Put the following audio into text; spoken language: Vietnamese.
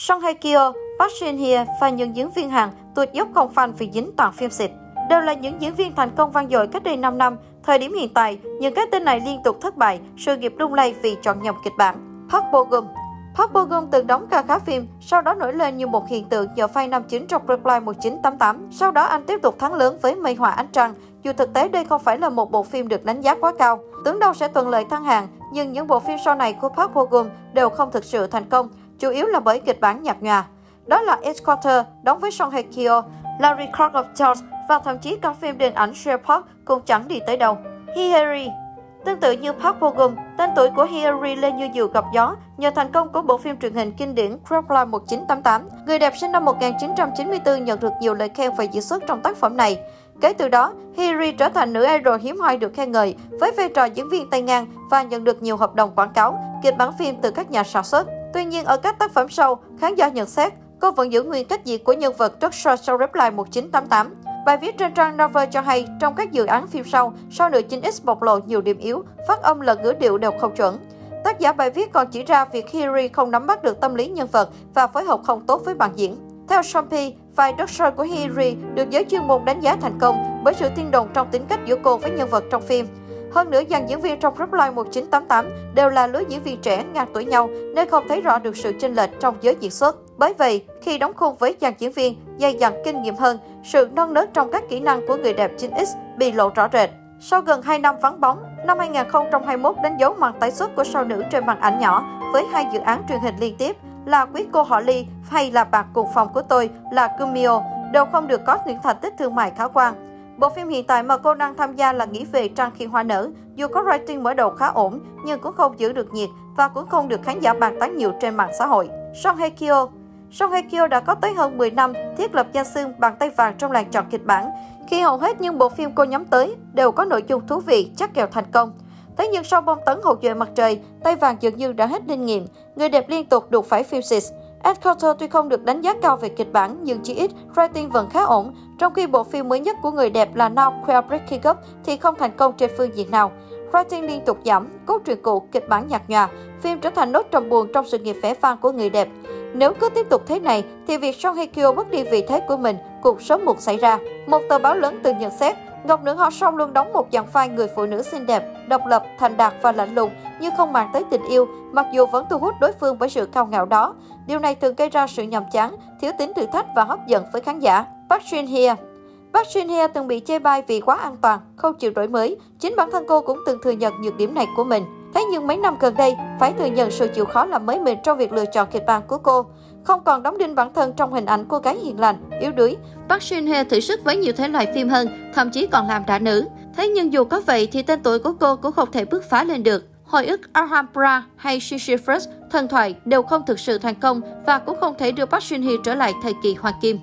Song Hye Kyo, Park Shin Hye và những diễn viên Hàn tuột dốc công phanh vì dính toàn phim xịt. Đều là những diễn viên thành công vang dội cách đây 5 năm. Thời điểm hiện tại, những cái tên này liên tục thất bại, sự nghiệp lung lay vì chọn nhầm kịch bản. Park Bo Gum Park Bo Gum từng đóng ca khá phim, sau đó nổi lên như một hiện tượng nhờ phay năm chính trong Reply 1988. Sau đó anh tiếp tục thắng lớn với Mây Hòa Ánh Trăng, dù thực tế đây không phải là một bộ phim được đánh giá quá cao. Tưởng đâu sẽ thuận lợi thăng hàng, nhưng những bộ phim sau này của Park Bo Gum đều không thực sự thành công, chủ yếu là bởi kịch bản nhạt nhòa. Đó là Escorter đóng với Song Hye Kyo, Larry Clark of Charles và thậm chí cả phim điện ảnh Sherlock cũng chẳng đi tới đâu. Hihari Tương tự như Park Bo Gum, tên tuổi của Hillary lên như diều gặp gió nhờ thành công của bộ phim truyền hình kinh điển Cropline 1988. Người đẹp sinh năm 1994 nhận được nhiều lời khen về diễn xuất trong tác phẩm này. Kể từ đó, Hillary trở thành nữ idol hiếm hoi được khen ngợi với vai trò diễn viên tay ngang và nhận được nhiều hợp đồng quảng cáo, kịch bản phim từ các nhà sản xuất. Tuy nhiên, ở các tác phẩm sau, khán giả nhận xét cô vẫn giữ nguyên cách diễn của nhân vật rất so sau Reply 1988. Bài viết trên trang Novel cho hay, trong các dự án phim sau, sau nữ chính X bộc lộ nhiều điểm yếu, phát âm lẫn ngữ điệu đều không chuẩn. Tác giả bài viết còn chỉ ra việc Hillary không nắm bắt được tâm lý nhân vật và phối hợp không tốt với bạn diễn. Theo Shompi, vai Doctor của Hillary được giới chuyên môn đánh giá thành công bởi sự tiên đồng trong tính cách giữa cô với nhân vật trong phim. Hơn nữa, dàn diễn viên trong Reply 1988 đều là lứa diễn viên trẻ ngang tuổi nhau nên không thấy rõ được sự chênh lệch trong giới diễn xuất. Bởi vậy, khi đóng khung với dàn diễn viên dày dặn kinh nghiệm hơn, sự non nớt trong các kỹ năng của người đẹp 9X bị lộ rõ rệt. Sau gần 2 năm vắng bóng, năm 2021 đánh dấu màn tái xuất của sao nữ trên màn ảnh nhỏ với hai dự án truyền hình liên tiếp là Quý cô họ Ly hay là Bạn cùng phòng của tôi là Kumio đều không được có những thành tích thương mại khả quan. Bộ phim hiện tại mà cô đang tham gia là Nghĩ về Trăng khi hoa nở. Dù có rating mở đầu khá ổn, nhưng cũng không giữ được nhiệt và cũng không được khán giả bàn tán nhiều trên mạng xã hội. Song Hye Kyo Song Hye Kyo đã có tới hơn 10 năm thiết lập danh xương bàn tay vàng trong làng chọn kịch bản, khi hầu hết những bộ phim cô nhắm tới đều có nội dung thú vị, chắc kèo thành công. Thế nhưng sau bom tấn hậu duệ mặt trời, tay vàng dường như đã hết linh nghiệm, người đẹp liên tục đụng phải phim xịt. Ed Carter tuy không được đánh giá cao về kịch bản nhưng chỉ ít rating vẫn khá ổn, trong khi bộ phim mới nhất của người đẹp là Now Queer Breaking Up thì không thành công trên phương diện nào. Rating liên tục giảm, cốt truyện cũ, kịch bản nhạt nhòa, phim trở thành nốt trầm buồn trong sự nghiệp vẽ vang của người đẹp. Nếu cứ tiếp tục thế này, thì việc Song Hye Kyo mất đi vị thế của mình cũng sớm muộn xảy ra. Một tờ báo lớn từng nhận xét, Ngọc Nữ họ Song luôn đóng một dạng vai người phụ nữ xinh đẹp, độc lập, thành đạt và lạnh lùng, nhưng không mang tới tình yêu, mặc dù vẫn thu hút đối phương bởi sự cao ngạo đó. Điều này thường gây ra sự nhàm chán, thiếu tính thử thách và hấp dẫn với khán giả. Park Shin Hye Park Shin Hye từng bị chê bai vì quá an toàn, không chịu đổi mới. Chính bản thân cô cũng từng thừa nhận nhược điểm này của mình. Thế nhưng mấy năm gần đây, phải thừa nhận sự chịu khó làm mới mình trong việc lựa chọn kịch bản của cô. Không còn đóng đinh bản thân trong hình ảnh cô gái hiền lành, yếu đuối. Park Shin Hye thử sức với nhiều thể loại phim hơn, thậm chí còn làm đã nữ. Thế nhưng dù có vậy thì tên tuổi của cô cũng không thể bứt phá lên được. Hồi ức Alhambra hay Sisyphus, thần thoại đều không thực sự thành công và cũng không thể đưa Park Shin Hye trở lại thời kỳ hoàng kim.